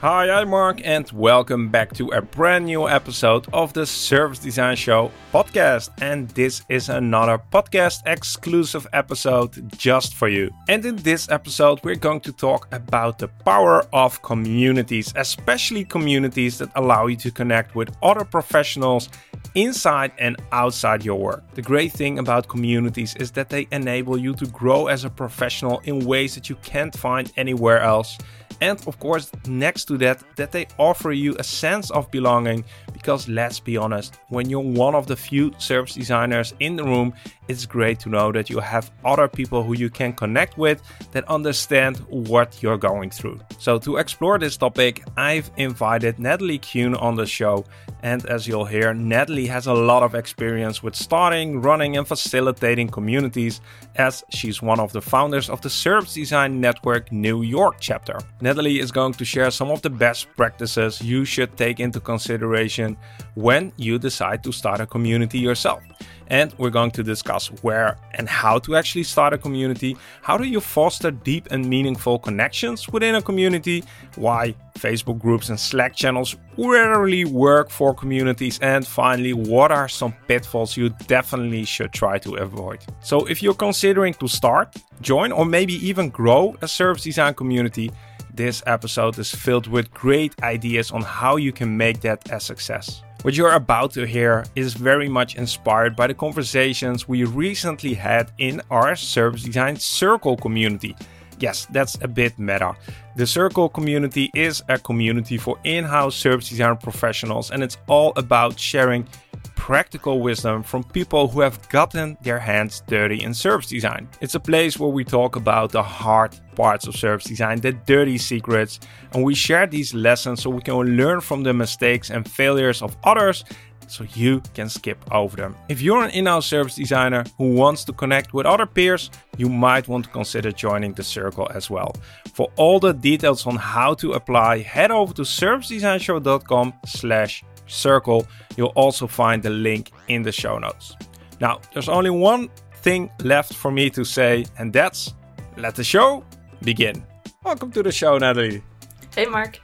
Hi, I'm Mark, and welcome back to a brand new episode of the Service Design Show podcast. And this is another podcast exclusive episode just for you. And in this episode, we're going to talk about the power of communities, especially communities that allow you to connect with other professionals inside and outside your work. The great thing about communities is that they enable you to grow as a professional in ways that you can't find anywhere else. And of course, next to that, that they offer you a sense of belonging because let's be honest, when you're one of the few service designers in the room, it's great to know that you have other people who you can connect with that understand what you're going through. So, to explore this topic, I've invited Natalie Kuhn on the show. And as you'll hear, Natalie has a lot of experience with starting, running, and facilitating communities, as she's one of the founders of the Service Design Network New York chapter. Natalie is going to share some of the best practices you should take into consideration when you decide to start a community yourself. And we're going to discuss where and how to actually start a community. How do you foster deep and meaningful connections within a community? Why Facebook groups and Slack channels rarely work for communities. And finally, what are some pitfalls you definitely should try to avoid? So, if you're considering to start, join, or maybe even grow a service design community, this episode is filled with great ideas on how you can make that a success. What you're about to hear is very much inspired by the conversations we recently had in our service design circle community. Yes, that's a bit meta. The Circle community is a community for in house service design professionals, and it's all about sharing practical wisdom from people who have gotten their hands dirty in service design. It's a place where we talk about the hard parts of service design, the dirty secrets, and we share these lessons so we can learn from the mistakes and failures of others so you can skip over them. If you're an in house service designer who wants to connect with other peers, you might want to consider joining the circle as well. For all the details on how to apply, head over to servicedesignshow.com slash circle. You'll also find the link in the show notes. Now, there's only one thing left for me to say, and that's let the show begin. Welcome to the show, Natalie. Hey, Mark.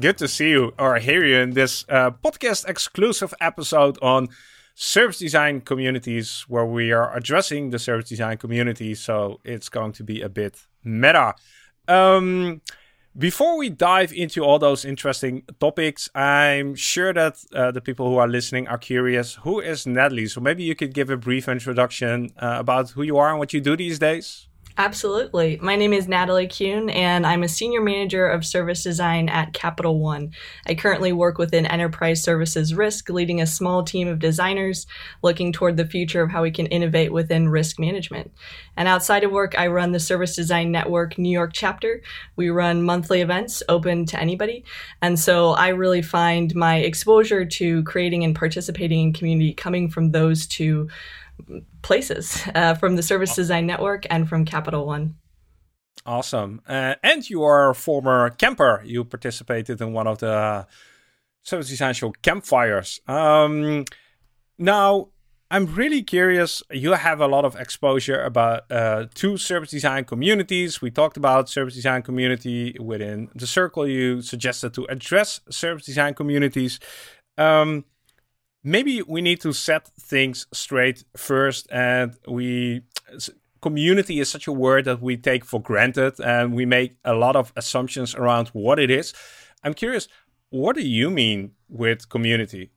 Good to see you or hear you in this uh, podcast exclusive episode on service design communities, where we are addressing the service design community. So it's going to be a bit meta. Um, before we dive into all those interesting topics, I'm sure that uh, the people who are listening are curious. Who is Natalie? So maybe you could give a brief introduction uh, about who you are and what you do these days. Absolutely. My name is Natalie Kuhn, and I'm a senior manager of service design at Capital One. I currently work within enterprise services risk, leading a small team of designers looking toward the future of how we can innovate within risk management. And outside of work, I run the Service Design Network New York chapter. We run monthly events open to anybody. And so I really find my exposure to creating and participating in community coming from those two places uh, from the Service Design Network and from Capital One. Awesome. Uh, and you are a former camper. You participated in one of the Service Design Show campfires. Um, now, I'm really curious. You have a lot of exposure about uh, two service design communities. We talked about service design community within the circle. You suggested to address service design communities. Um, maybe we need to set things straight first and we community is such a word that we take for granted and we make a lot of assumptions around what it is. I'm curious what do you mean with community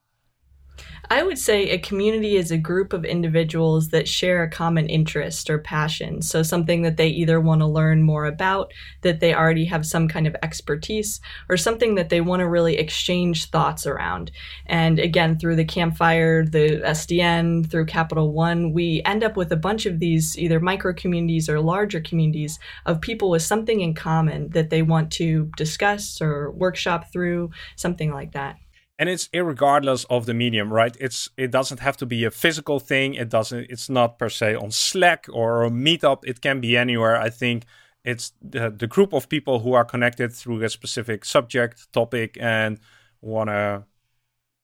I would say a community is a group of individuals that share a common interest or passion. So, something that they either want to learn more about, that they already have some kind of expertise, or something that they want to really exchange thoughts around. And again, through the campfire, the SDN, through Capital One, we end up with a bunch of these either micro communities or larger communities of people with something in common that they want to discuss or workshop through, something like that and it's regardless of the medium right? It's it doesn't have to be a physical thing. It doesn't it's not per se on slack or a meetup. It can be anywhere. I think it's the, the group of people who are connected through a specific subject topic and want to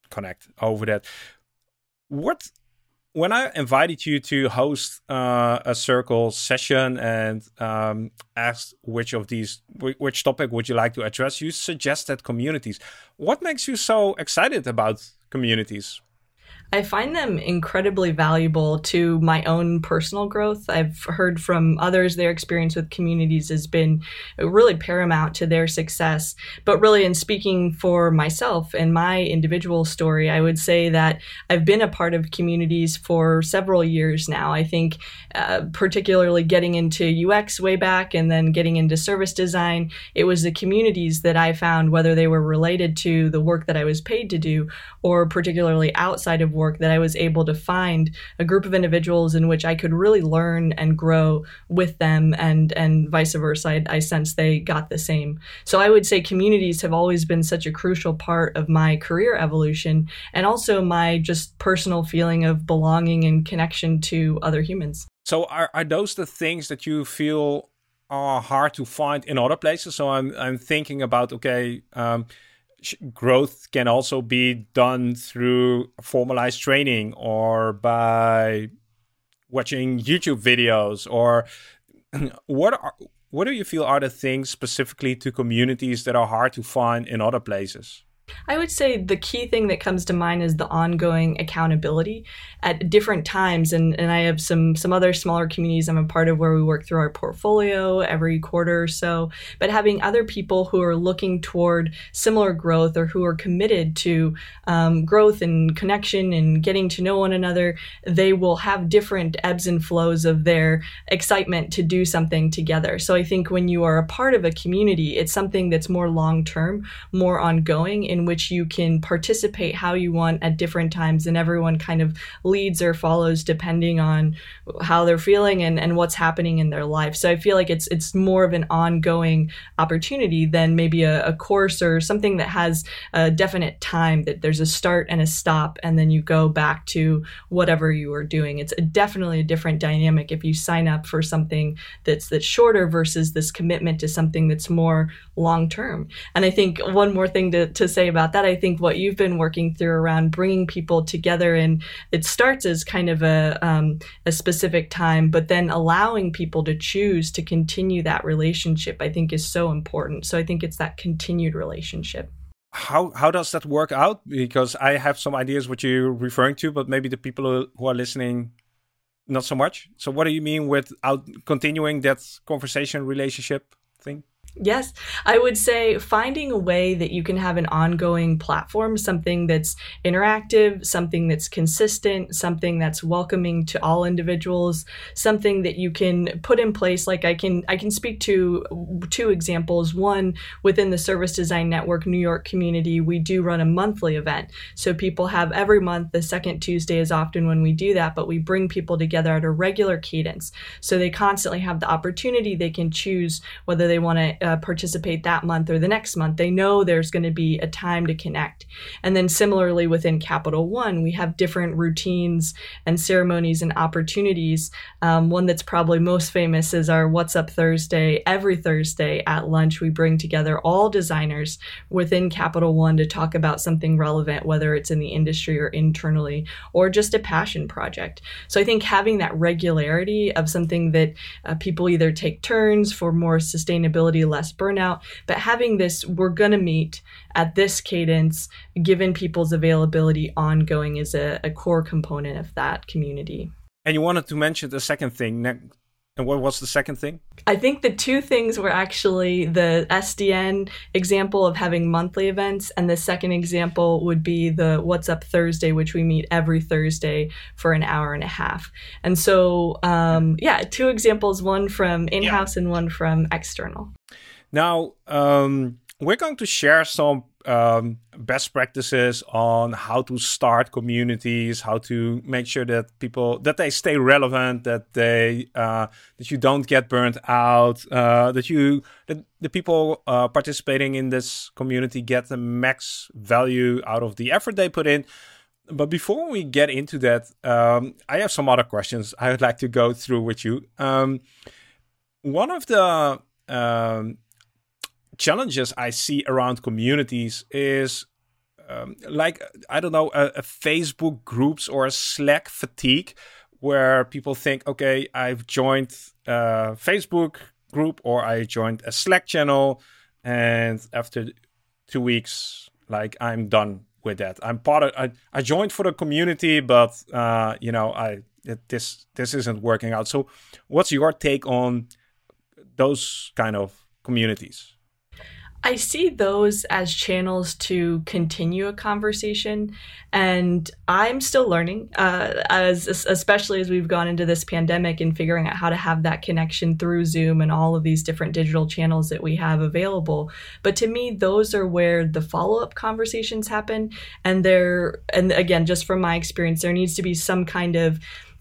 connect over that. What when I invited you to host uh, a circle session and um, asked which of these, which topic would you like to address, you suggested communities. What makes you so excited about communities? I find them incredibly valuable to my own personal growth. I've heard from others their experience with communities has been really paramount to their success. But really, in speaking for myself and my individual story, I would say that I've been a part of communities for several years now. I think, uh, particularly getting into UX way back and then getting into service design, it was the communities that I found, whether they were related to the work that I was paid to do or particularly outside of work that I was able to find a group of individuals in which I could really learn and grow with them and and vice versa. I, I sense they got the same. So I would say communities have always been such a crucial part of my career evolution and also my just personal feeling of belonging and connection to other humans. So are, are those the things that you feel are hard to find in other places? So I'm I'm thinking about okay, um, growth can also be done through formalized training or by watching YouTube videos or what are what do you feel are the things specifically to communities that are hard to find in other places? I would say the key thing that comes to mind is the ongoing accountability at different times. And, and I have some some other smaller communities I'm a part of where we work through our portfolio every quarter or so. But having other people who are looking toward similar growth or who are committed to um, growth and connection and getting to know one another, they will have different ebbs and flows of their excitement to do something together. So I think when you are a part of a community, it's something that's more long term, more ongoing in which you can participate how you want at different times and everyone kind of leads or follows depending on how they're feeling and, and what's happening in their life. So I feel like it's it's more of an ongoing opportunity than maybe a, a course or something that has a definite time that there's a start and a stop and then you go back to whatever you are doing. It's a, definitely a different dynamic if you sign up for something that's that's shorter versus this commitment to something that's more long term. And I think one more thing to, to say about that. I think what you've been working through around bringing people together, and it starts as kind of a um, a specific time, but then allowing people to choose to continue that relationship, I think, is so important. So I think it's that continued relationship. How how does that work out? Because I have some ideas what you're referring to, but maybe the people who are listening not so much. So what do you mean with out continuing that conversation relationship thing? Yes, I would say finding a way that you can have an ongoing platform, something that's interactive, something that's consistent, something that's welcoming to all individuals, something that you can put in place. Like I can, I can speak to two examples. One within the Service Design Network New York community, we do run a monthly event, so people have every month. The second Tuesday is often when we do that, but we bring people together at a regular cadence, so they constantly have the opportunity. They can choose whether they want to uh, participate that month or the next month. They know there's going to be a time to connect. And then similarly within Capital One, we have different routines and ceremonies and opportunities. Um, one that's probably most famous is our What's Up Thursday. Every Thursday at lunch, we bring together all designers within Capital One to talk about something relevant, whether it's in the industry or internally, or just a passion project. So I think having that regularity of something that uh, people either take turns for more sustainability less burnout. But having this, we're going to meet at this cadence, given people's availability ongoing, is a, a core component of that community. And you wanted to mention the second thing and what was the second thing? I think the two things were actually the SDN example of having monthly events, and the second example would be the What's Up Thursday, which we meet every Thursday for an hour and a half. And so, um, yeah, two examples one from in house yeah. and one from external. Now, um, we're going to share some um, best practices on how to start communities, how to make sure that people that they stay relevant, that they uh, that you don't get burnt out, uh, that you that the people uh, participating in this community get the max value out of the effort they put in. But before we get into that, um, I have some other questions I would like to go through with you. Um, one of the um, challenges I see around communities is um, like I don't know a, a, Facebook groups or a Slack fatigue, where people think, okay, I've joined a Facebook group or I joined a Slack channel, and after two weeks, like I'm done with that. I'm part of. I, I joined for the community, but uh, you know, I it, this this isn't working out. So, what's your take on those kind of communities? I see those as channels to continue a conversation, and I'm still learning. Uh, as especially as we've gone into this pandemic and figuring out how to have that connection through Zoom and all of these different digital channels that we have available. But to me, those are where the follow up conversations happen, and there. And again, just from my experience, there needs to be some kind of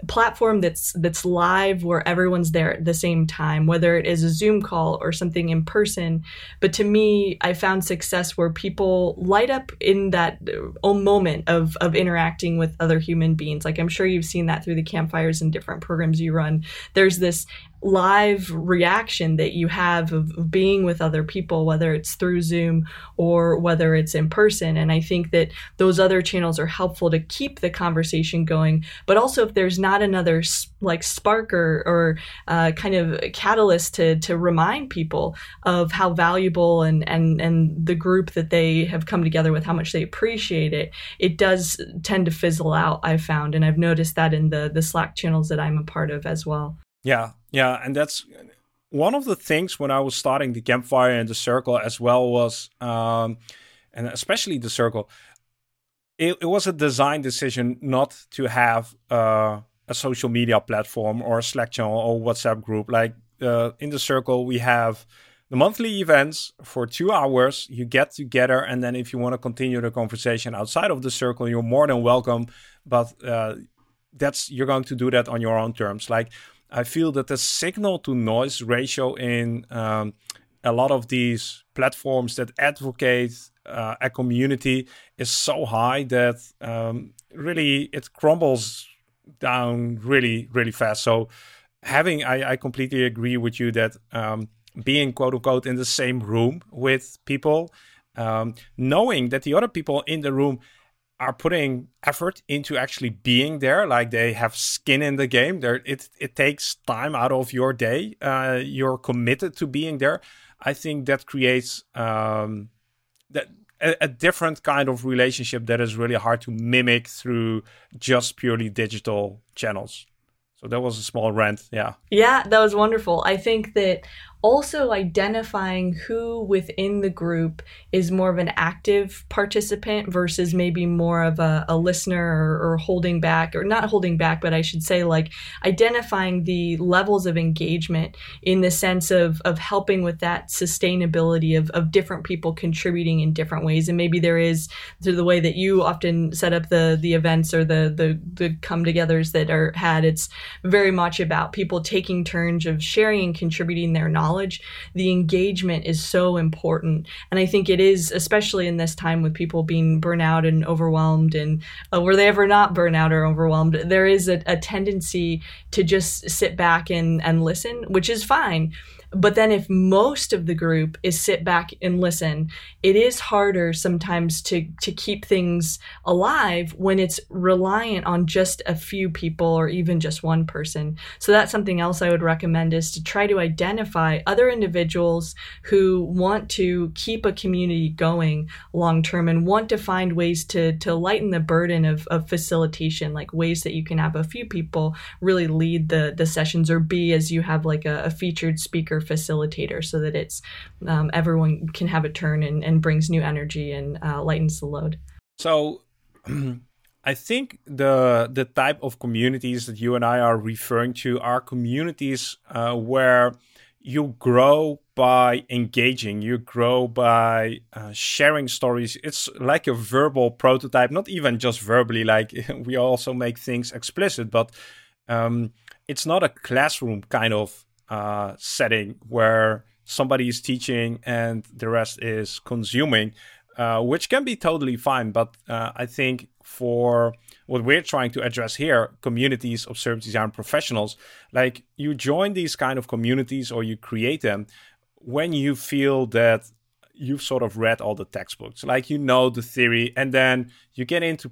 platform that's that's live where everyone's there at the same time whether it is a zoom call or something in person. But to me i found success where people light up in that uh, moment of of interacting with other human beings. Like i'm sure you've seen that through the campfires and different programs you run. There's this live reaction that you have of being with other people, whether it's through Zoom or whether it's in person. And I think that those other channels are helpful to keep the conversation going. But also, if there's not another like spark or, or uh, kind of catalyst to, to remind people of how valuable and, and, and the group that they have come together with, how much they appreciate it, it does tend to fizzle out, I've found. And I've noticed that in the, the Slack channels that I'm a part of as well. Yeah, yeah, and that's one of the things when I was starting the campfire and the circle as well was, um, and especially the circle, it, it, was a design decision not to have uh, a social media platform or a Slack channel or WhatsApp group. Like uh, in the circle, we have the monthly events for two hours. You get together, and then if you want to continue the conversation outside of the circle, you're more than welcome. But uh, that's you're going to do that on your own terms. Like I feel that the signal to noise ratio in um, a lot of these platforms that advocate uh, a community is so high that um, really it crumbles down really, really fast. So, having, I, I completely agree with you that um, being quote unquote in the same room with people, um, knowing that the other people in the room are putting effort into actually being there like they have skin in the game. There it it takes time out of your day uh, you're committed to being there. I think that creates um, that a, a, different kind of relationship that is really hard to mimic through just purely digital channels. So that was a small rant yeah. Yeah that was wonderful. I think that also identifying who within the group is more of an active participant versus maybe more of a, a listener or, or, holding back or not holding back but i should say like identifying the levels of engagement in the sense of of helping with that sustainability of, of different people contributing in different ways. And maybe there is through the way that you often set up the the events or the the, the come togethers that are had it's very much about people taking turns of sharing and contributing their knowledge knowledge, the engagement is so important. And I think it is, especially in this time with people being burnout and overwhelmed, and uh, were they ever not burnout or overwhelmed, there is a, a tendency to just sit back and, and listen, which is fine. But then if most of the group is sit back and listen, it is harder sometimes to to keep things alive when it's reliant on just a few people or even just one person. So that's something else I would recommend is to try to identify other individuals who want to keep a community going long term and want to find ways to to lighten the burden of, of facilitation, like ways that you can have a few people really lead the the sessions or be as you have like a, a featured speaker facilitator so that it's um, everyone can have a turn and, and brings new energy and uh, lightens the load. So. I think the the type of communities that you and I are referring to are communities uh, where you grow by engaging you grow by uh, sharing stories it's like a verbal prototype not even just verbally like we also make things explicit but um, it's not a classroom kind of uh, setting where somebody is teaching and the rest is consuming, uh, which can be totally fine. But uh, I think for what we're trying to address here, communities of service design professionals, like you join these kind of communities or you create them when you feel that you've sort of read all the textbooks, like you know the theory, and then you get into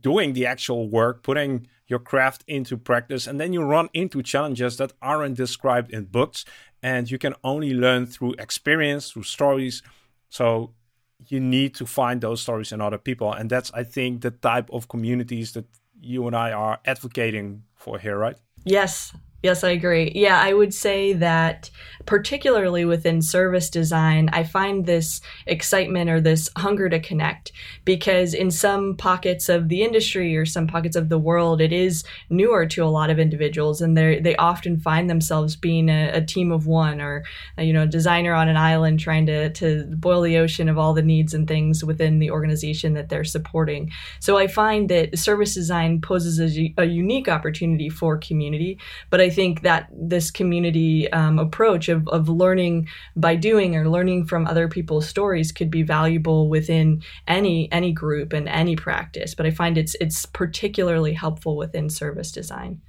doing the actual work, putting your craft into practice, and then you run into challenges that aren't described in books, and you can only learn through experience, through stories. So you need to find those stories in other people, and that's I think the type of communities that you and I are advocating for here, right? Yes, Yes, I agree. Yeah, I would say that particularly within service design, I find this excitement or this hunger to connect because in some pockets of the industry or some pockets of the world, it is newer to a lot of individuals and they they often find themselves being a, a team of one or a, you know, a designer on an island trying to to boil the ocean of all the needs and things within the organization that they're supporting. So I find that service design poses a, a unique opportunity for community, but I I think that this community um, approach of, of learning by doing or learning from other people's stories could be valuable within any any group and any practice. But I find it's it's particularly helpful within service design.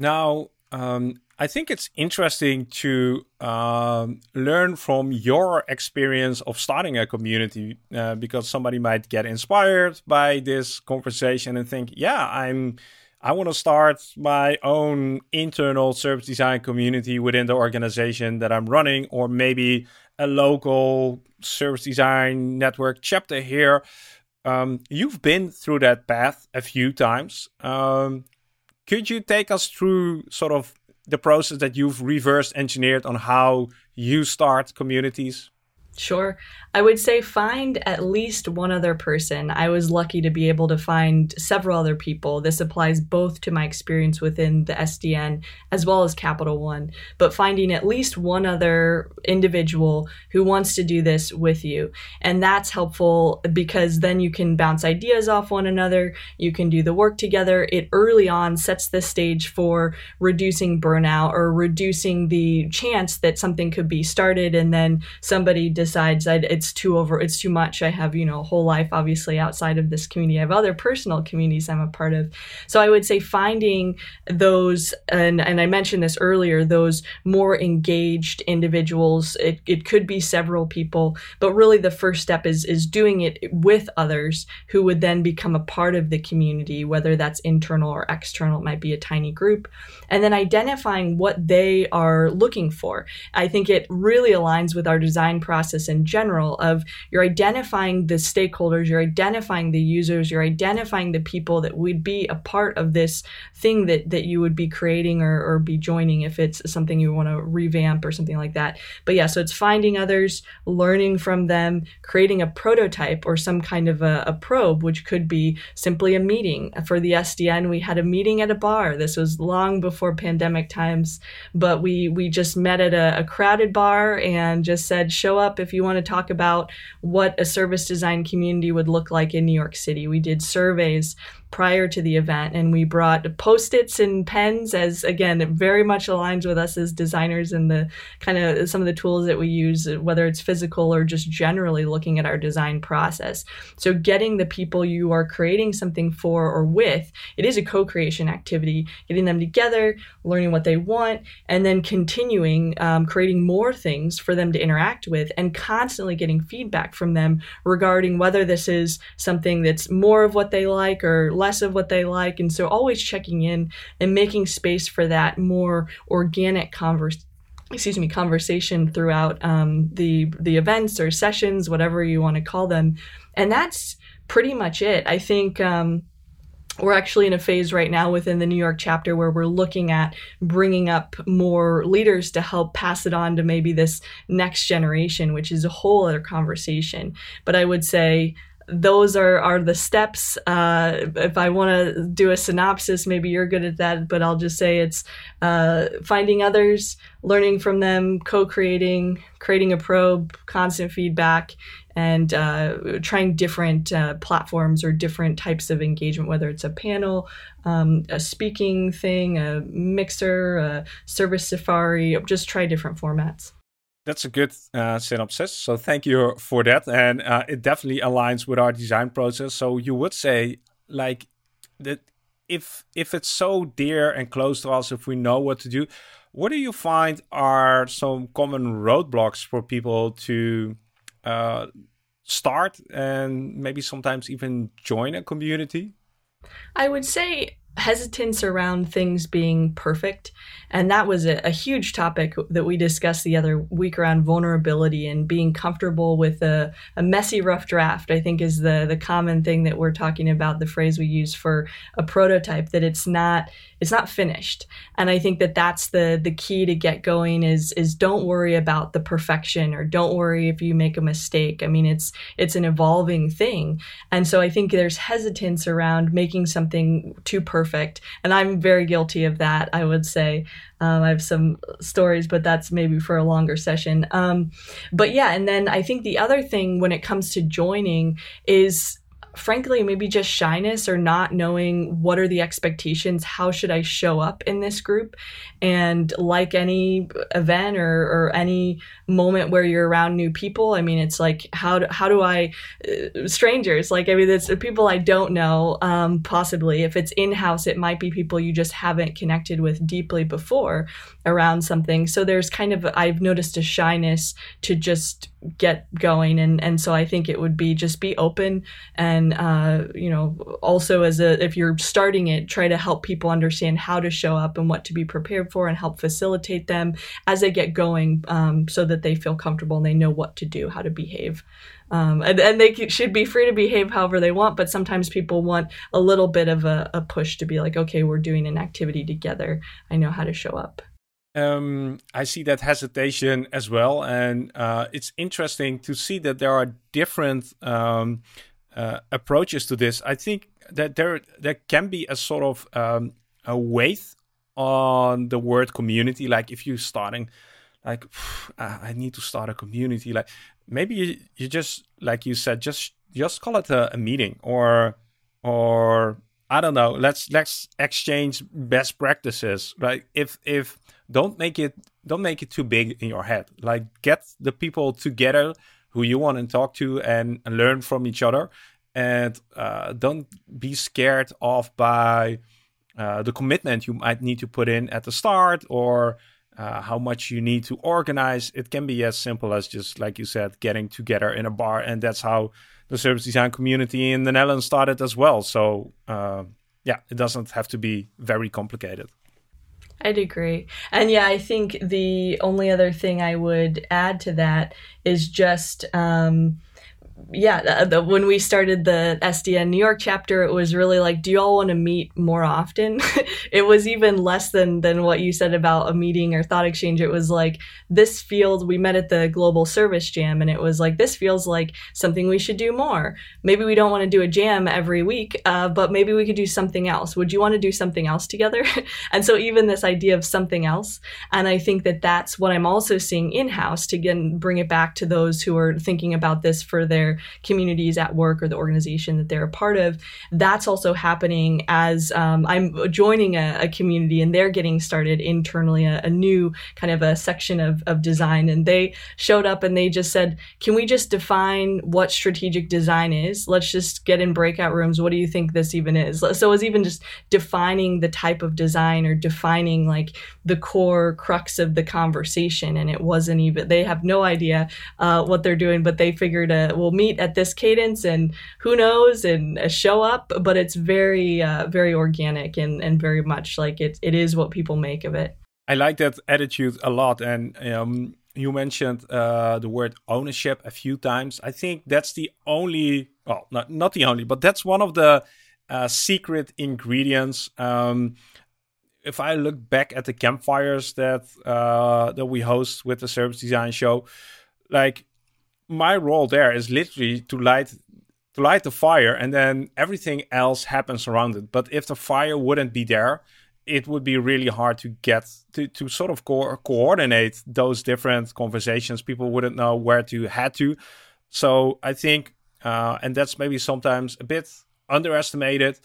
Now, um, I think it's interesting to um, learn from your experience of starting a community uh, because somebody might get inspired by this conversation and think, yeah, I'm I want to start my own internal service design community within the organization that I'm running, or maybe a local service design network chapter here. Um, you've been through that path a few times. Um, could you take us through sort of the process that you've reverse engineered on how you start communities? Sure. I would say find at least one other person. I was lucky to be able to find several other people. This applies both to my experience within the SDN as well as Capital One, but finding at least one other individual who wants to do this with you. And that's helpful because then you can bounce ideas off one another, you can do the work together. It early on sets the stage for reducing burnout or reducing the chance that something could be started and then somebody decides I'd, it's too over, it's too much. I have, you know, a whole life obviously outside of this community. I have other personal communities I'm a part of. So I would say finding those, and, and I mentioned this earlier, those more engaged individuals. It, it could be several people, but really the first step is, is doing it with others who would then become a part of the community, whether that's internal or external. It might be a tiny group. And then identifying what they are looking for. I think it really aligns with our design process in general of you're identifying the stakeholders, you're identifying the users, you're identifying the people that would be a part of this thing that, that you would be creating or, or be joining if it's something you want to revamp or something like that. But yeah, so it's finding others, learning from them, creating a prototype or some kind of a, a probe, which could be simply a meeting. For the SDN, we had a meeting at a bar. This was long before pandemic times, but we we just met at a, a crowded bar and just said, show up if you want to talk about what a service design community would look like in New York City. We did surveys prior to the event and we brought post-its and pens as again it very much aligns with us as designers and the kind of some of the tools that we use whether it's physical or just generally looking at our design process. So getting the people you are creating something for or with it is a co-creation activity getting them together learning what they want and then continuing um, creating more things for them to interact with and constantly getting feedback from them regarding whether this is something that's more of what they like or less of what they like. And so always checking in and making space for that more organic conversation excuse me conversation throughout um, the the events or sessions whatever you want to call them and that's pretty much it i think um, we're actually in a phase right now within the New York chapter where we're looking at bringing up more leaders to help pass it on to maybe this next generation, which is a whole other conversation. But I would say those are are the steps. Uh, if I want to do a synopsis, maybe you're good at that, but I'll just say it's uh, finding others, learning from them, co-creating, creating a probe, constant feedback, and uh, trying different uh, platforms or different types of engagement, whether it's a panel, um, a speaking thing, a mixer, a service safari. Just try different formats. That's a good uh, synopsis. So thank you for that, and uh, it definitely aligns with our design process. So you would say like that if if it's so dear and close to us, if we know what to do, what do you find are some common roadblocks for people to uh, start and maybe sometimes even join a community? I would say hesitance around things being perfect. And that was a, a, huge topic that we discussed the other week around vulnerability and being comfortable with a, a, messy, rough draft, I think is the, the common thing that we're talking about, the phrase we use for a prototype, that it's not it's not finished. And I think that that's the the key to get going is is don't worry about the perfection or don't worry if you make a mistake. I mean, it's it's an evolving thing. And so I think there's hesitance around making something too perfect. And I'm very guilty of that, I would say. Um, I have some stories, but that's maybe for a longer session. Um, but yeah, and then I think the other thing when it comes to joining is frankly maybe just shyness or not knowing what are the expectations how should i show up in this group? And like any event or, or any moment where you're around new people i mean it's like how do, how do i uh, strangers? Like i mean it's people i don't know um, possibly. If it's in-house it might be people you just haven't connected with deeply before around something. So there's kind of i've noticed a shyness to just get going. And and so i think it would be just be open and uh, you know also as a if you're starting it try to help people understand how to show up and what to be prepared for and help facilitate them as they get going um, so that they feel comfortable and they know what to do how to behave. Um, and, and they should be free to behave however they want but sometimes people want a little bit of a, a push to be like okay we're doing an activity together. I know how to show up. Um, I see that hesitation as well, and uh, it's interesting to see that there are different um, uh, approaches to this. I think that there there can be a sort of um, a weight on the word community. Like if you're starting, like I need to start a community. Like maybe you, you just like you said, just just call it a, a meeting or or I don't know. Let's let's exchange best practices. Right? If if don't make it don't make it too big in your head. Like get the people together who you want to talk to and, learn from each other, and uh, don't be scared off by uh, the commitment you might need to put in at the start or uh, how much you need to organize. It can be as simple as just like you said, getting together in a bar, and that's how the service design community in the Netherlands started as well. So uh, yeah, it doesn't have to be very complicated. I'd agree. And yeah, I think the only other thing I would add to that is just um, yeah, the, when we started the SDN New York chapter, it was really like, do you all want to meet more often? it was even less than than what you said about a meeting or thought exchange. It was like this field. We met at the Global Service Jam, and it was like this feels like something we should do more. Maybe we don't want to do a jam every week, uh, but maybe we could do something else. Would you want to do something else together? and so even this idea of something else, and I think that that's what I'm also seeing in house to again bring it back to those who are thinking about this for their communities at work or the organization that they're a part of. That's also happening as um, I'm joining a, a, community and they're getting started internally, a, a, new kind of a section of, of design. And they showed up and they just said, Can we just define what strategic design is? Let's just get in breakout rooms. What do you think this even is? So it was even just defining the type of design or defining like the core crux of the conversation. And it wasn't even, they have no idea uh, what they're doing, but they figured, uh, we'll meet at this cadence and who knows and uh, show up. But it's very, uh, very organic and, and very much like it, it is what people make of it. I like that attitude a lot. And, um, you mentioned uh, the word ownership a few times. I think that's the only, well, not not the only, but that's one of the uh, secret ingredients. Um, if I look back at the campfires that uh, that we host with the service design show, like my role there is literally to light to light the fire, and then everything else happens around it. But if the fire wouldn't be there, it would be really hard to get to, to sort of co- coordinate those different conversations. People wouldn't know where to head to. So I think, uh, and that's maybe sometimes a bit underestimated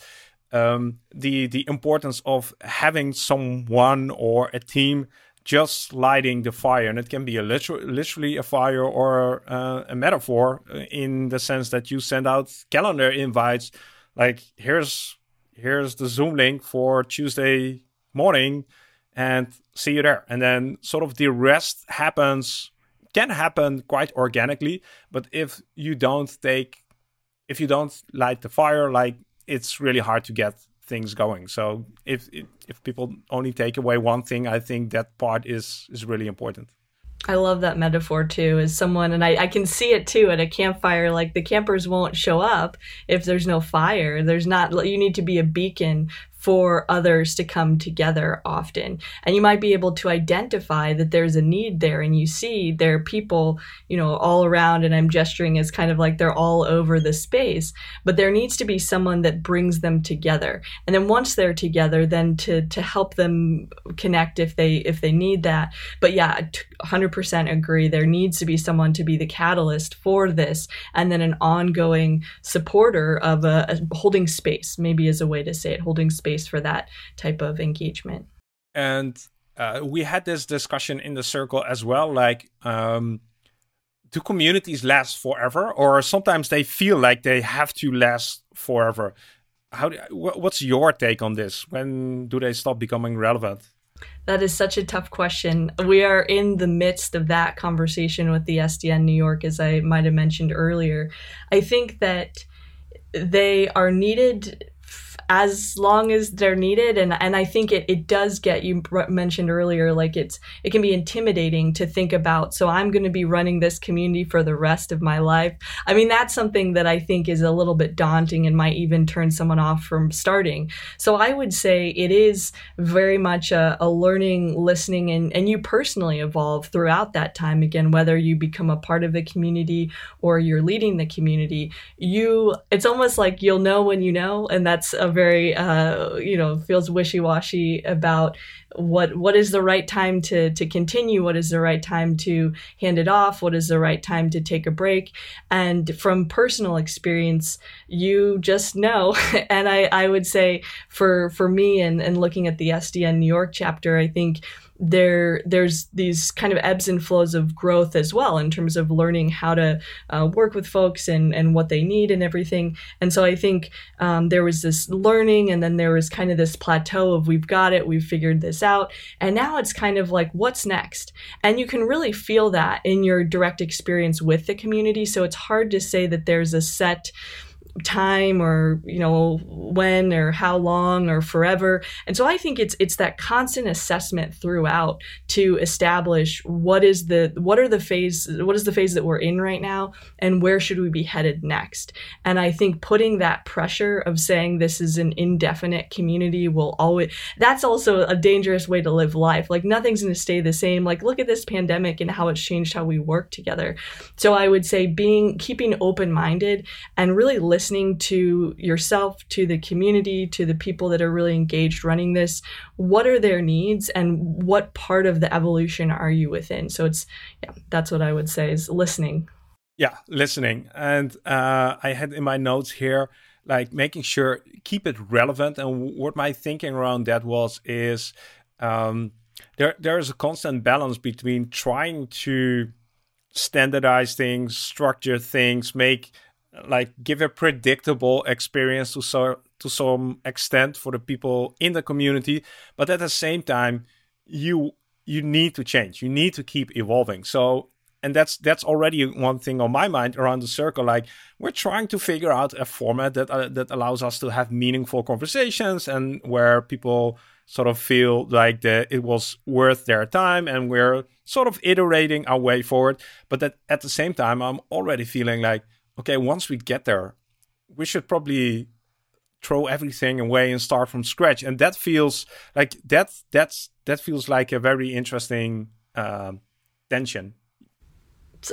um, the the importance of having someone or a team just lighting the fire, and it can be a literal, literally a fire or uh, a metaphor in the sense that you send out calendar invites, like here's here's the Zoom link for Tuesday morning, and see you there, and then sort of the rest happens can happen quite organically, but if you don't take, if you don't light the fire, like it's really hard to get things going. So if if people only take away one thing, I think that part is is really important. I love that metaphor too, as someone, and I, I can see it too at a campfire. Like the campers won't show up if there's no fire. There's not, you need to be a beacon for others to come together often. And you might be able to identify that there's a need there and you see there are people, you know, all around and I'm gesturing as kind of like they're all over the space, but there needs to be someone that brings them together. And then once they're together, then to to help them connect if they if they need that. But yeah, 100% agree there needs to be someone to be the catalyst for this and then an ongoing supporter of a, a holding space, maybe as a way to say it, holding space space for that type of engagement. And uh, we had this discussion in the circle as well. Like, um, do communities last forever, or sometimes they feel like they have to last forever? How? Do, what's your take on this? When do they stop becoming relevant? That is such a tough question. We are in the midst of that conversation with the SDN New York, as I might have mentioned earlier. I think that they are needed as long as they're needed and and I think it it does get you mentioned earlier like it's it can be intimidating to think about so I'm going to be running this community for the rest of my life. I mean that's something that I think is a little bit daunting and might even turn someone off from starting. So I would say it is very much a, a learning, listening and and you personally evolve throughout that time again whether you become a part of the community or you're leading the community. You it's almost like you'll know when you know and that's a very uh, you know feels wishy-washy about what what is the right time to to continue? What is the right time to hand it off? What is the right time to take a break? And from personal experience you just know. And i i would say for for me and and looking at the sdn new york chapter i think there there's these kind of ebbs and flows of growth as well in terms of learning how to uh, work with folks and and what they need and everything. And so i think um, there was this learning and then there was kind of this plateau of we've got it we've figured this out. And now it's kind of like what's next? And you can really feel that in your direct experience with the community. So it's hard to say that there's a set time or you know when or how long or forever. And so i think it's it's that constant assessment throughout to establish what is the what are the phase what is the phase that we're in right now and where should we be headed next. And i think putting that pressure of saying this is an indefinite community will always that's also a dangerous way to live life. Like nothing's going to stay the same. Like look at this pandemic and how it's changed how we work together. So i would say being keeping open minded and really listening listening to yourself, to the community, to the people that are really engaged running this. What are their needs and what part of the evolution are you within? So it's, yeah, that's what I would say is listening. Yeah, listening. And uh, I had in my notes here, like making sure keep it relevant. And what my thinking around that was is um, there there is a constant balance between trying to standardize things, structure things, make like give a predictable experience to so to some extent for the people in the community but at the same time you you need to change. You need to keep evolving. So and that's that's already one thing on my mind around the circle. Like we're trying to figure out a format that uh, that allows us to have meaningful conversations and where people sort of feel like that it was worth their time and we're sort of iterating our way forward. But that at the same time i'm already feeling like okay, once we get there, we should probably throw everything away and start from scratch. And that feels like that that's that feels like a very interesting uh, tension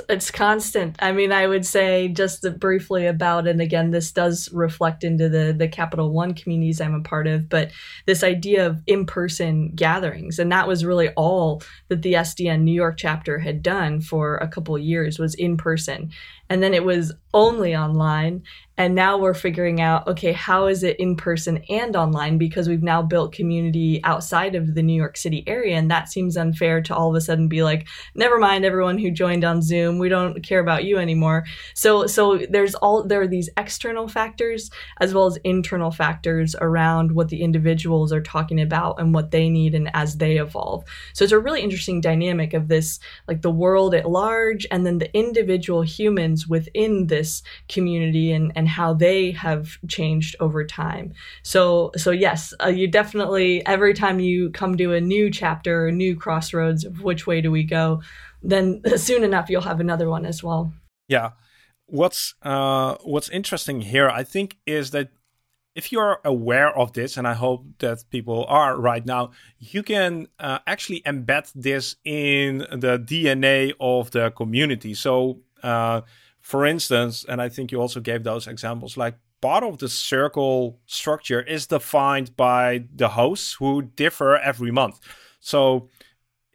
it's constant. I mean, I would say just briefly about, and again, this does reflect into the the Capital One communities I'm a part of, but this idea of in person gatherings, and that was really all that the SDN New York chapter had done for a couple years was in person, and then it was only online. And now we're figuring out okay how is it in person and online? Because we've now built community outside of the new york city area. And that seems unfair to all of a sudden be like never mind everyone who joined on zoom. We don't care about you anymore. So so there's all there are these external factors as well as internal factors around what the individuals are talking about and what they need and as they evolve. So it's a really interesting dynamic of this like the world at large and then the individual humans within this community and and and how they have changed over time. So so yes, uh, you definitely every time you come to a new chapter, a new crossroads of which way do we go, then soon enough you'll have another one as well. Yeah. What's uh what's interesting here I think is that if you're aware of this, and I hope that people are right now, you can uh, actually embed this in the DNA of the community. So, uh, for instance, and I think you also gave those examples, like part of the circle structure is defined by the hosts who differ every month. So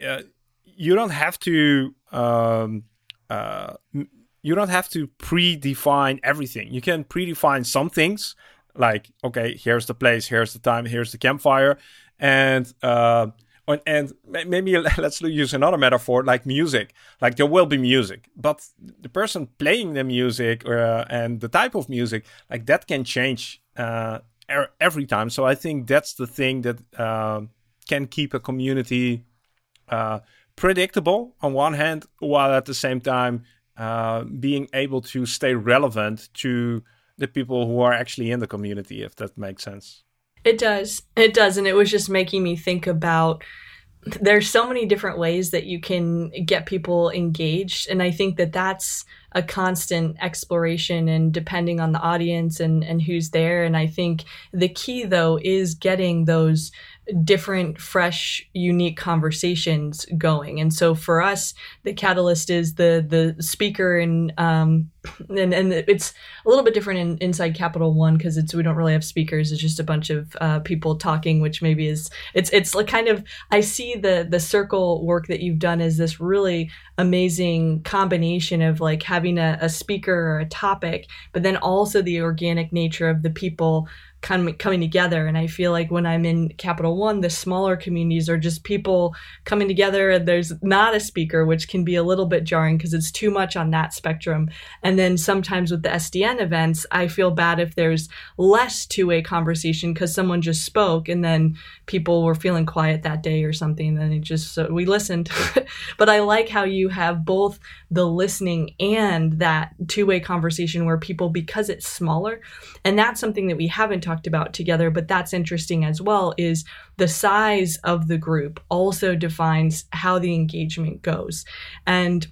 uh, you don't have to um, uh, you don't have to predefine everything. You can predefine some things, like okay, here's the place, here's the time, here's the campfire, and uh, and maybe let's use another metaphor like music. Like there will be music but the person playing the music uh, and the type of music like that can change uh, every time. So i think that's the thing that uh, can keep a community uh, predictable on one hand while at the same time uh, being able to stay relevant to the people who are actually in the community if that makes sense it does. It does. And it was just making me think about there's so many different ways that you can get people engaged. And I think that that's a constant exploration and depending on the audience and, and who's there. And I think the key, though, is getting those different, fresh, unique conversations going. And so for us, the catalyst is the the speaker and um and and it's a little bit different in, inside Capital One because it's we don't really have speakers. It's just a bunch of uh, people talking, which maybe is it's it's like kind of I see the the circle work that you've done as this really amazing combination of like having a, a speaker or a topic, but then also the organic nature of the people kind of coming together. And I feel like when I'm in Capital One, the smaller communities are just people coming together and there's not a speaker, which can be a little bit jarring because it's too much on that spectrum. And then sometimes with the SDN events, I feel bad if there's less two way conversation because someone just spoke and then people were feeling quiet that day or something. And then it just, so we listened. but I like how you have both the listening and that two way conversation where people, because it's smaller, and that's something that we haven't talked talked about together, but that's interesting as well, is the size of the group also defines how the engagement goes. And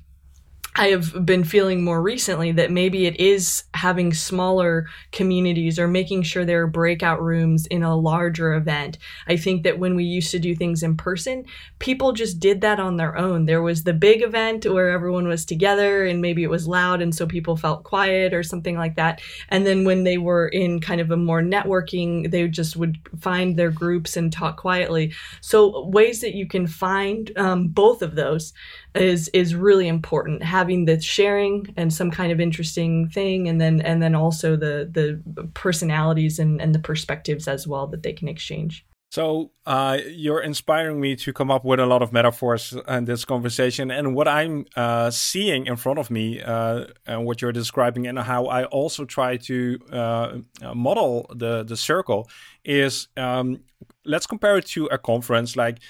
I have been feeling more recently that maybe it is having smaller communities or making sure there are breakout rooms in a larger event. I think that when we used to do things in person, people just did that on their own. There was the big event where everyone was together and maybe it was loud and so people felt quiet or something like that. And then when they were in kind of a more networking, they just would find their groups and talk quietly. So ways that you can find um, both of those is is really important having the sharing and some kind of interesting thing and then and then also the the personalities and and the perspectives as well that they can exchange so uh, you're inspiring me to come up with a lot of metaphors in this conversation, and what I'm uh, seeing in front of me, uh, and what you're describing, and how I also try to uh, model the the circle is. Um, let's compare it to a conference. Like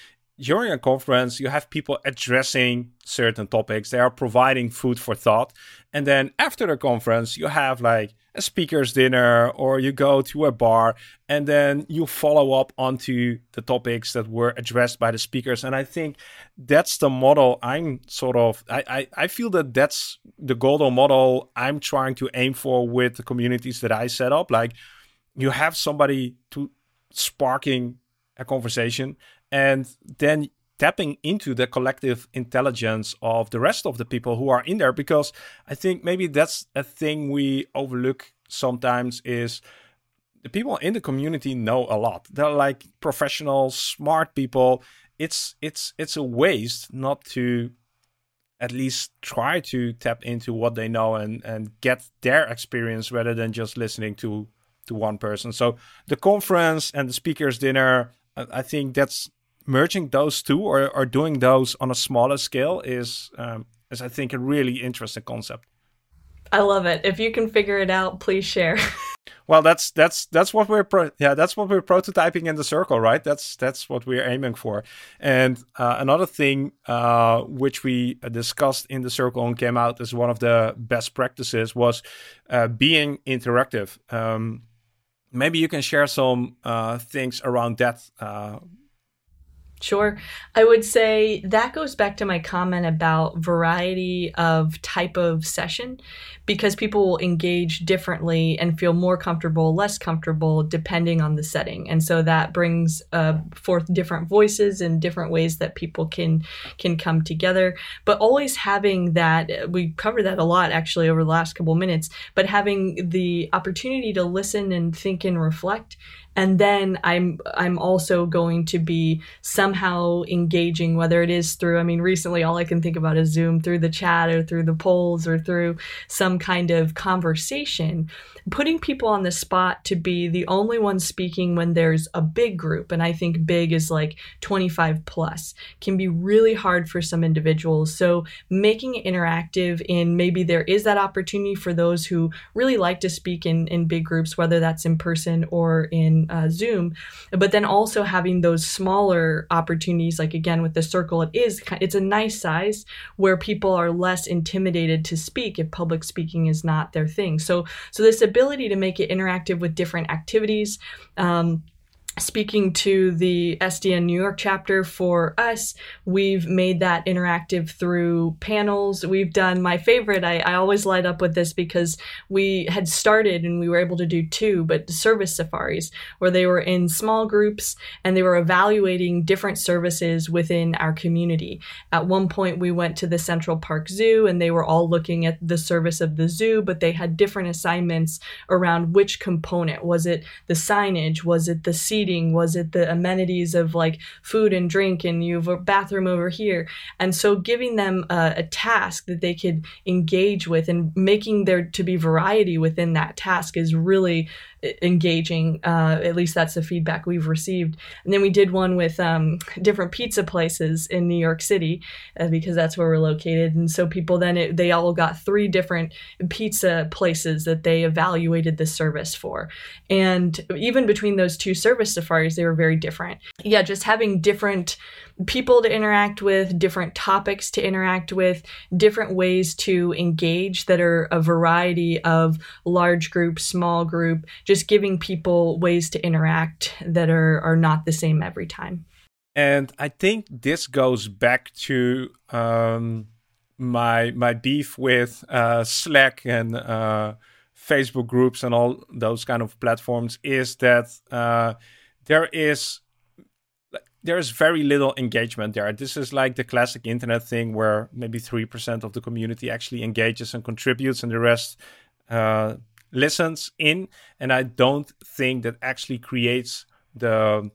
during a conference, you have people addressing certain topics. They are providing food for thought. And then after the conference, you have like a speaker's dinner or you go to a bar and then you follow up onto the topics that were addressed by the speakers. And I think that's the model I'm sort of, I, I, I feel that that's the golden model I'm trying to aim for with the communities that I set up. Like you have somebody to sparking a conversation and then tapping into the collective intelligence of the rest of the people who are in there because i think maybe that's a thing we overlook sometimes is the people in the community know a lot they're like professional smart people it's it's it's a waste not to at least try to tap into what they know and and get their experience rather than just listening to to one person. So the conference and the speakers dinner, I think that's merging those two or, or doing those on a smaller scale is um, is I think a really interesting concept. I love it. If you can figure it out, please share. well, that's that's that's what we're pro- yeah that's what we're prototyping in the circle, right? That's that's what we're aiming for. And uh, another thing uh, which we discussed in the circle and came out as one of the best practices was uh, being interactive. Um, maybe you can share some uh, things around that uh, Sure. I would say that goes back to my comment about variety of type of session because people will engage differently and feel more comfortable, less comfortable depending on the setting. And so that brings uh, forth different voices and different ways that people can can come together. But always having that we covered that a lot actually over the last couple minutes, but having the opportunity to listen and think and reflect and then i'm i'm also going to be somehow engaging whether it is through i mean recently all i can think about is zoom through the chat or through the polls or through some kind of conversation. Putting people on the spot to be the only one speaking when there's a big group and i think big is like 25 plus can be really hard for some individuals. So making it interactive in maybe there is that opportunity for those who really like to speak in in big groups whether that's in person or in uh, zoom but then also having those smaller opportunities like again with the circle it is it's a nice size where people are less intimidated to speak if public speaking is not their thing so so this ability to make it interactive with different activities. Um, speaking to the SDN New York chapter for us, we've made that interactive through panels. We've done my favorite. I, I always light up with this because we had started and we were able to do two, but service safaris where they were in small groups and they were evaluating different services within our community. At one point, we went to the Central Park Zoo and they were all looking at the service of the zoo, but they had different assignments around which component. Was it the signage? Was it the seating? Seating? Was it the amenities of like food and drink and you have a bathroom over here? And so giving them a, a task that they could engage with and making there to be variety within that task is really engaging. Uh, at least that's the feedback we've received. And then we did one with um, different pizza places in New York City uh, because that's where we're located. And so people then it, they all got three different pizza places that they evaluated the service for. And even between those two service safaris, they were very different. Yeah, just having different people to interact with, different topics to interact with, different ways to engage that are a variety of large group, small group, just giving people ways to interact that are, are not the same every time. And I think this goes back to um, my my beef with uh, Slack and uh, Facebook groups and all those kind of platforms is that uh, there is there's very little engagement there. This is like the classic internet thing where maybe 3% of the community actually engages and contributes, and the rest uh, listens in. And I don't think that actually creates the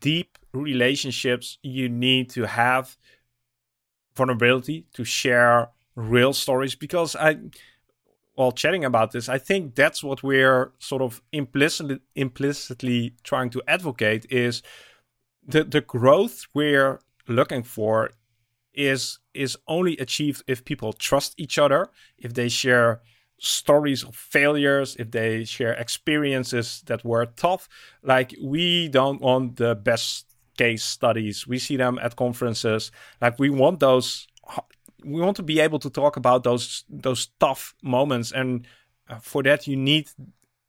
deep relationships you need to have vulnerability to share real stories because I while chatting about this, I think that's what we're sort of implicitly implicitly trying to advocate is the the growth we're looking for is is only achieved if people trust each other, if they share stories of failures, if they share experiences that were tough. Like we don't want the best case studies. We see them at conferences. Like we want those we want to be able to talk about those those tough moments and uh, for that you need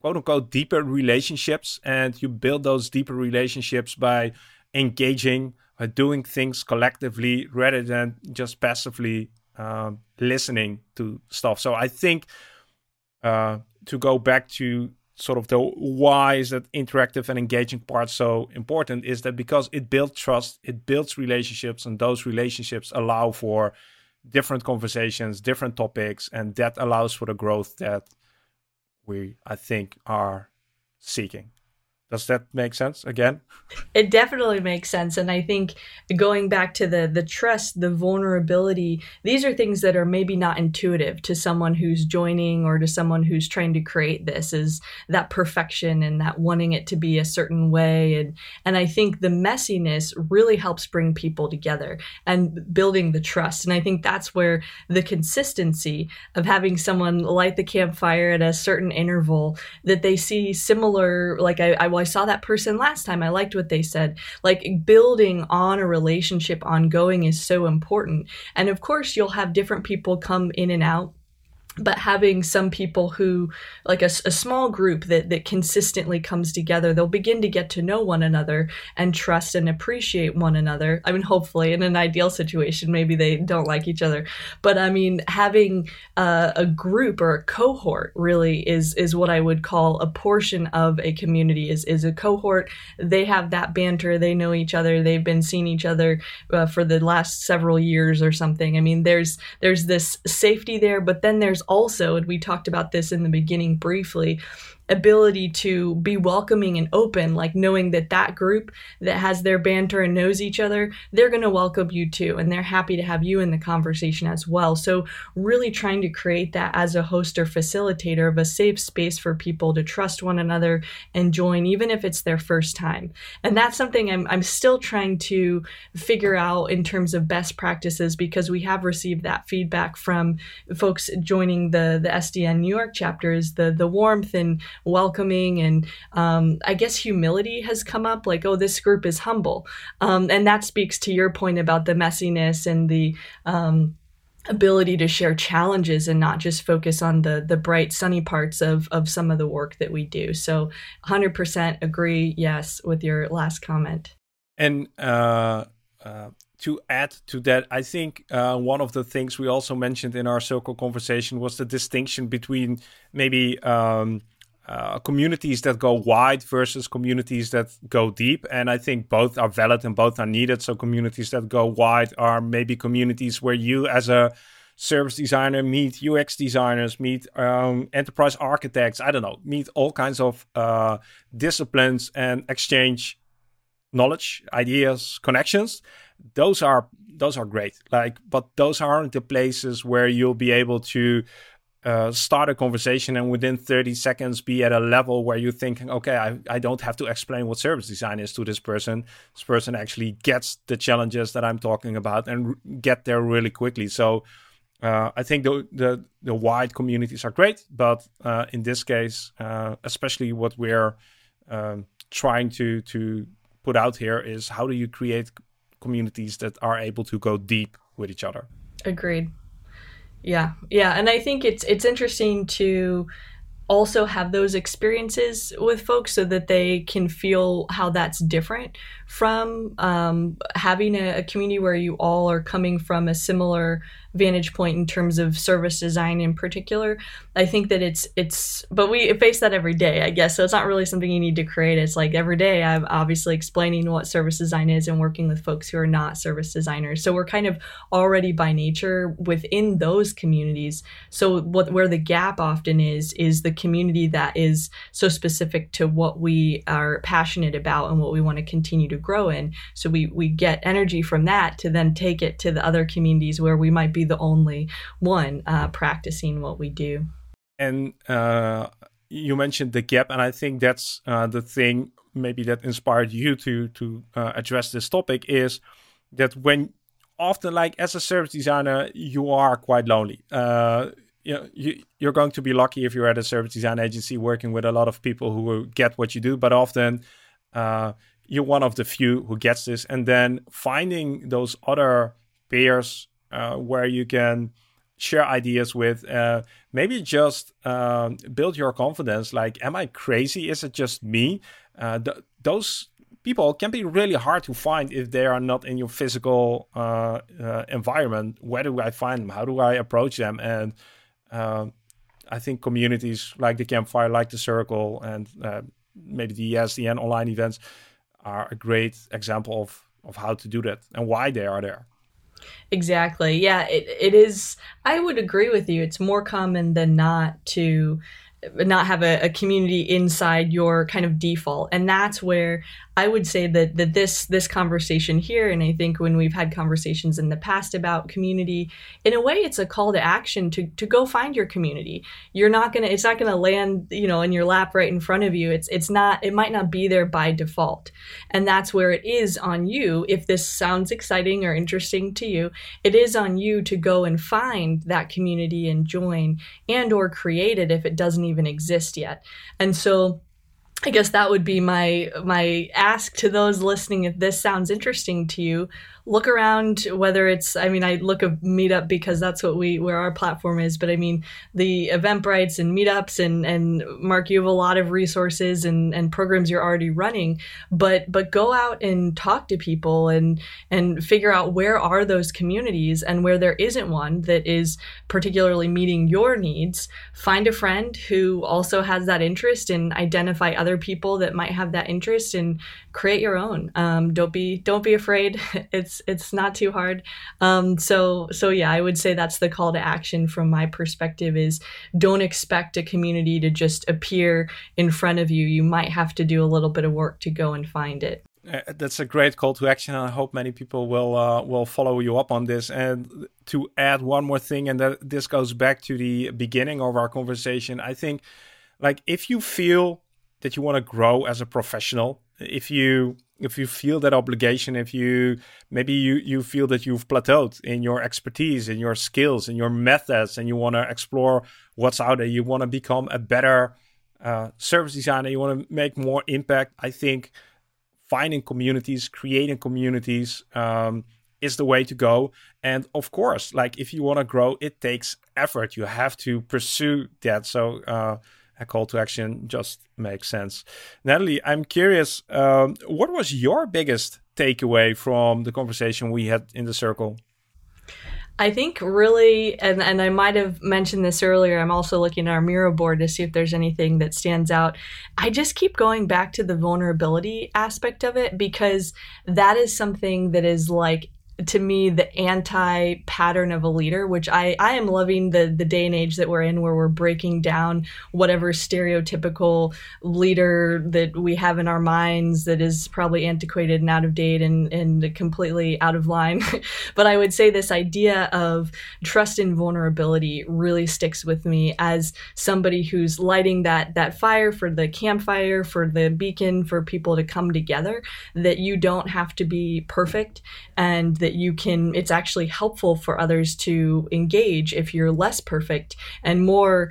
quote unquote deeper relationships and you build those deeper relationships by engaging, by doing things collectively rather than just passively uh, listening to stuff. So I think uh, to go back to sort of the why is that interactive and engaging part so important is that because it builds trust, it builds relationships, and those relationships allow for different conversations, different topics, and that allows for the growth that we, I think, are seeking. Does that make sense again? It definitely makes sense. And I think going back to the the trust, the vulnerability, these are things that are maybe not intuitive to someone who's joining or to someone who's trying to create this is that perfection and that wanting it to be a certain way. And and I think the messiness really helps bring people together and building the trust. And I think that's where the consistency of having someone light the campfire at a certain interval that they see similar like I, I I saw that person last time. I liked what they said. Like building on a relationship ongoing is so important. And of course, you'll have different people come in and out but having some people who like a, a, small group that that consistently comes together they'll begin to get to know one another and trust and appreciate one another. I mean hopefully in an ideal situation maybe they don't like each other. But i mean having a group or a cohort really is is what i would call a portion of a community is is a cohort. They have that banter. They know each other. They've been seeing each other uh, for the last several years or something. I mean there's there's this safety there but then there's also, and we talked about this in the beginning briefly, ability to be welcoming and open, like knowing that that group that has their banter and knows each other, they're going to welcome you too. And they're happy to have you in the conversation as well. So, really trying to create that as a host or facilitator of a safe space for people to trust one another and join, even if it's their first time. And that's something I'm, I'm still trying to figure out in terms of best practices because we have received that feedback from folks joining the, the SDN New York chapters, the, the warmth and welcoming and um, I guess humility has come up like, oh, this group is humble. Um, and that speaks to your point about the messiness and the um, ability to share challenges and not just focus on the the bright sunny parts of of some of the work that we do so 100% agree yes with your last comment and uh, uh, to add to that, I think uh, one of the things we also mentioned in our circle conversation was the distinction between maybe um, uh, communities that go wide versus communities that go deep. And I think both are valid and both are needed. So, communities that go wide are maybe communities where you, as a service designer, meet UX designers, meet um, enterprise architects, I don't know, meet all kinds of uh, disciplines and exchange knowledge, ideas, connections. Those are those are great. Like, but those aren't the places where you'll be able to uh, start a conversation and within 30 seconds be at a level where you're thinking, okay, I, I don't have to explain what service design is to this person. This person actually gets the challenges that I'm talking about and get there really quickly. So uh, I think the, the, the wide communities are great, but uh, in this case, uh, especially what we're um, trying to to put out here is how do you create communities that are able to go deep with each other. Agreed. Yeah, yeah, and I think it's it's interesting to also have those experiences with folks so that they can feel how that's different from um, having a, a, community where you all are coming from a similar vantage point in terms of service design in particular. I think that it's it's but we face that every day, I guess. So it's not really something you need to create. It's like every day I'm obviously explaining what service design is and working with folks who are not service designers. So we're kind of already by nature within those communities. So what where the gap often is is the community that is so specific to what we are passionate about and what we want to continue to grow in. So we we get energy from that to then take it to the other communities where we might be the only one uh, practicing what we do. And uh, you mentioned the gap, and I think that's uh, the thing maybe that inspired you to to uh, address this topic is that when often like as a service designer you are quite lonely. Uh, you know, you, you're going to be lucky if you're at a service design agency working with a lot of people who will get what you do, but often uh, you're one of the few who gets this. And then finding those other peers uh, where you can share ideas with uh, maybe just um, build your confidence. Like am i crazy? Is it just me? Uh, th- those people can be really hard to find if they are not in your physical uh, uh, environment. Where do i find them? How do i approach them? And um, i think communities like the campfire like the circle and uh, maybe the SDN online events are a great example of of how to do that and why they are there Exactly. Yeah, it, it is. I would agree with you. It's more common than not to not have a, a, community inside your kind of default and that's where i would say that that this this conversation here and i think when we've had conversations in the past about community in a way it's a call to action to to go find your community. You're not gonna it's not gonna land you know in your lap right in front of you. It's it's not it might not be there by default. And that's where it is on you. If this sounds exciting or interesting to you it is on you to go and find that community and join and or create it if it doesn't even exist yet. And so I guess that would be my my ask to those listening if this sounds interesting to you look around whether it's i mean i look at meetup because that's what we where our platform is but i mean the eventbrites and meetups and and mark you have a lot of resources and and programs you're already running but but go out and talk to people and and figure out where are those communities and where there isn't one that is particularly meeting your needs. Find a friend who also has that interest and identify other people that might have that interest and create your own. Um, don't be don't be afraid. It's it's not too hard. Um, so so yeah, I would say that's the call to action from my perspective is don't expect a community to just appear in front of you. You might have to do a little bit of work to go and find it. Uh, that's a great call to action. I hope many people will uh, will follow you up on this. And to add one more thing, and that this goes back to the beginning of our conversation. I think, like, if you feel that you want to grow as a professional, if you if you feel that obligation if you maybe you you feel that you've plateaued in your expertise in your skills in your methods and you want to explore what's out there you want to become a better uh, service designer you want to make more impact i think finding communities creating communities um, is the way to go. And of course like if you want to grow it takes effort. You have to pursue that. So uh, a call to action just makes sense. Natalie, I'm curious, um, what was your biggest takeaway from the conversation we had in the circle? I think really, and, and I might have mentioned this earlier, I'm also looking at our Miro board to see if there's anything that stands out. I just keep going back to the vulnerability aspect of it because that is something that is like to me the anti pattern of a leader which i i am loving the the day and age that we're in where we're breaking down whatever stereotypical leader that we have in our minds that is probably antiquated and out of date and and completely out of line. But i would say this idea of trust and vulnerability really sticks with me as somebody who's lighting that that fire for the campfire for the beacon for people to come together that you don't have to be perfect and that you can it's actually helpful for others to engage if you're less perfect and more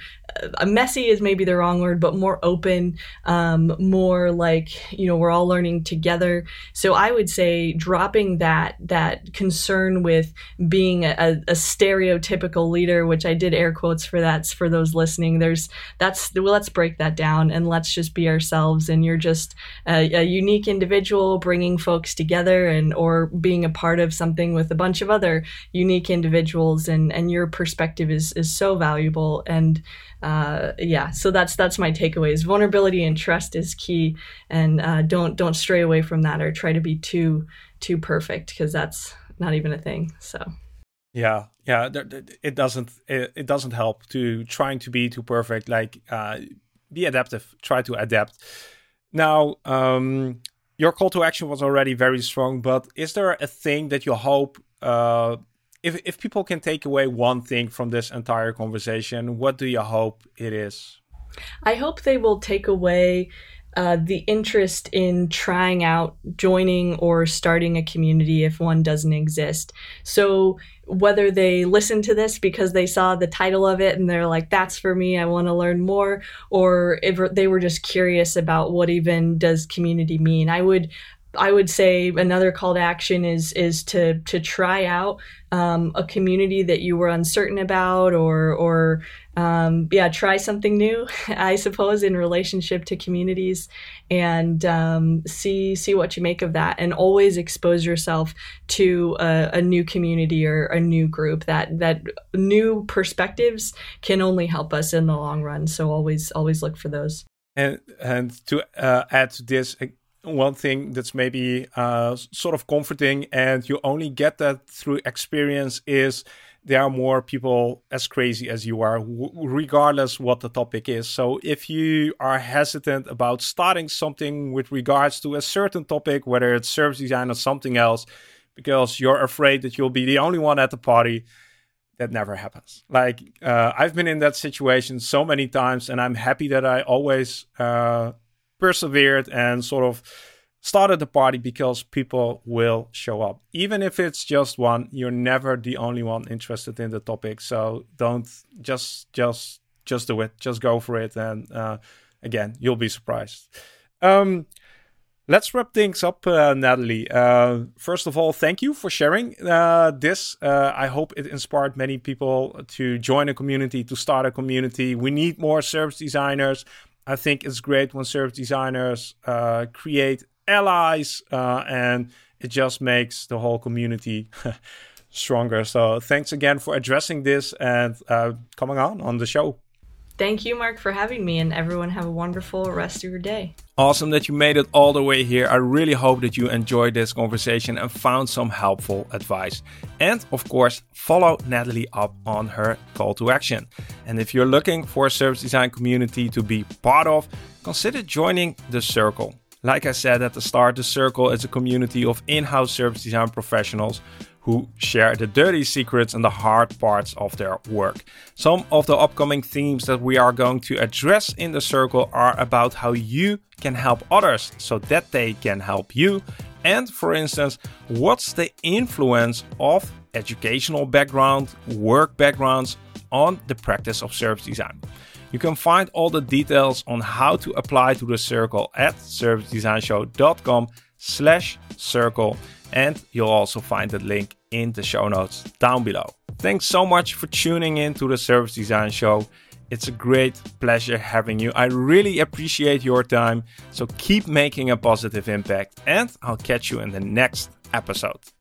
uh, messy is maybe the wrong word but more open um, more like you know we're all learning together. So i would say dropping that that concern with being a, a stereotypical leader which i did air quotes for that for those listening. There's that's well let's break that down and let's just be ourselves and you're just a, a unique individual bringing folks together and or being a part of something with a bunch of other unique individuals and and your perspective is is so valuable. And uh, yeah so that's that's my takeaways. Vulnerability and trust is key and uh, don't don't stray away from that or try to be too too perfect because that's not even a thing so. Yeah yeah it doesn't it, doesn't help to trying to be too perfect like uh, be adaptive try to adapt. Now um your call to action was already very strong, but is there a thing that you hope uh, if if people can take away one thing from this entire conversation, what do you hope it is? I hope they will take away uh, the interest in trying out joining or starting a community if one doesn't exist. So whether they listen to this because they saw the title of it and they're like that's for me i want to learn more or if they were just curious about what even does community mean i would I would say another call to action is is to to try out um, a community that you were uncertain about, or or um, yeah, try something new. I suppose in relationship to communities, and um, see see what you make of that, and always expose yourself to a, a new community or a new group. That that new perspectives can only help us in the long run. So always always look for those. And and to uh, add to this one thing that's maybe uh, sort of comforting and you only get that through experience is there are more people as crazy as you are, w- regardless what the topic is. So if you are hesitant about starting something with regards to a certain topic, whether it's service design or something else, because you're afraid that you'll be the only one at the party, that never happens. Like uh, I've been in that situation so many times, and I'm happy that I always uh, persevered and sort of started the party because people will show up. Even if it's just one, you're never the only one interested in the topic. So don't just just just do it. Just go for it, and uh, again, you'll be surprised. Um, Let's wrap things up, uh, Natalie. Uh, first of all, thank you for sharing uh, this. Uh, I hope it inspired many people to join a community, to start a community. We need more service designers. I think it's great when service designers uh, create allies, uh, and it just makes the whole community stronger. So, thanks again for addressing this and coming on on the show. Thank you, Mark, for having me, and everyone have a wonderful rest of your day. Awesome that you made it all the way here. I really hope that you enjoyed this conversation and found some helpful advice. And of course, follow Natalie up on her call to action. And if you're looking for a service design community to be part of, consider joining the Circle. Like I said at the start, the Circle is a community of in house service design professionals who share the dirty secrets and the hard parts of their work. Some of the upcoming themes that we are going to address in the circle are about how you can help others so that they can help you. And for instance, what's the influence of educational background, work backgrounds on the practice of service design? You can find all the details on how to apply to the circle at servicedesignshow.com slash circle and you'll also find the link in the show notes down below. Thanks so much for tuning in to the Service Design Show. It's a great pleasure having you. I really appreciate your time. So keep making a positive impact, and I'll catch you in the next episode.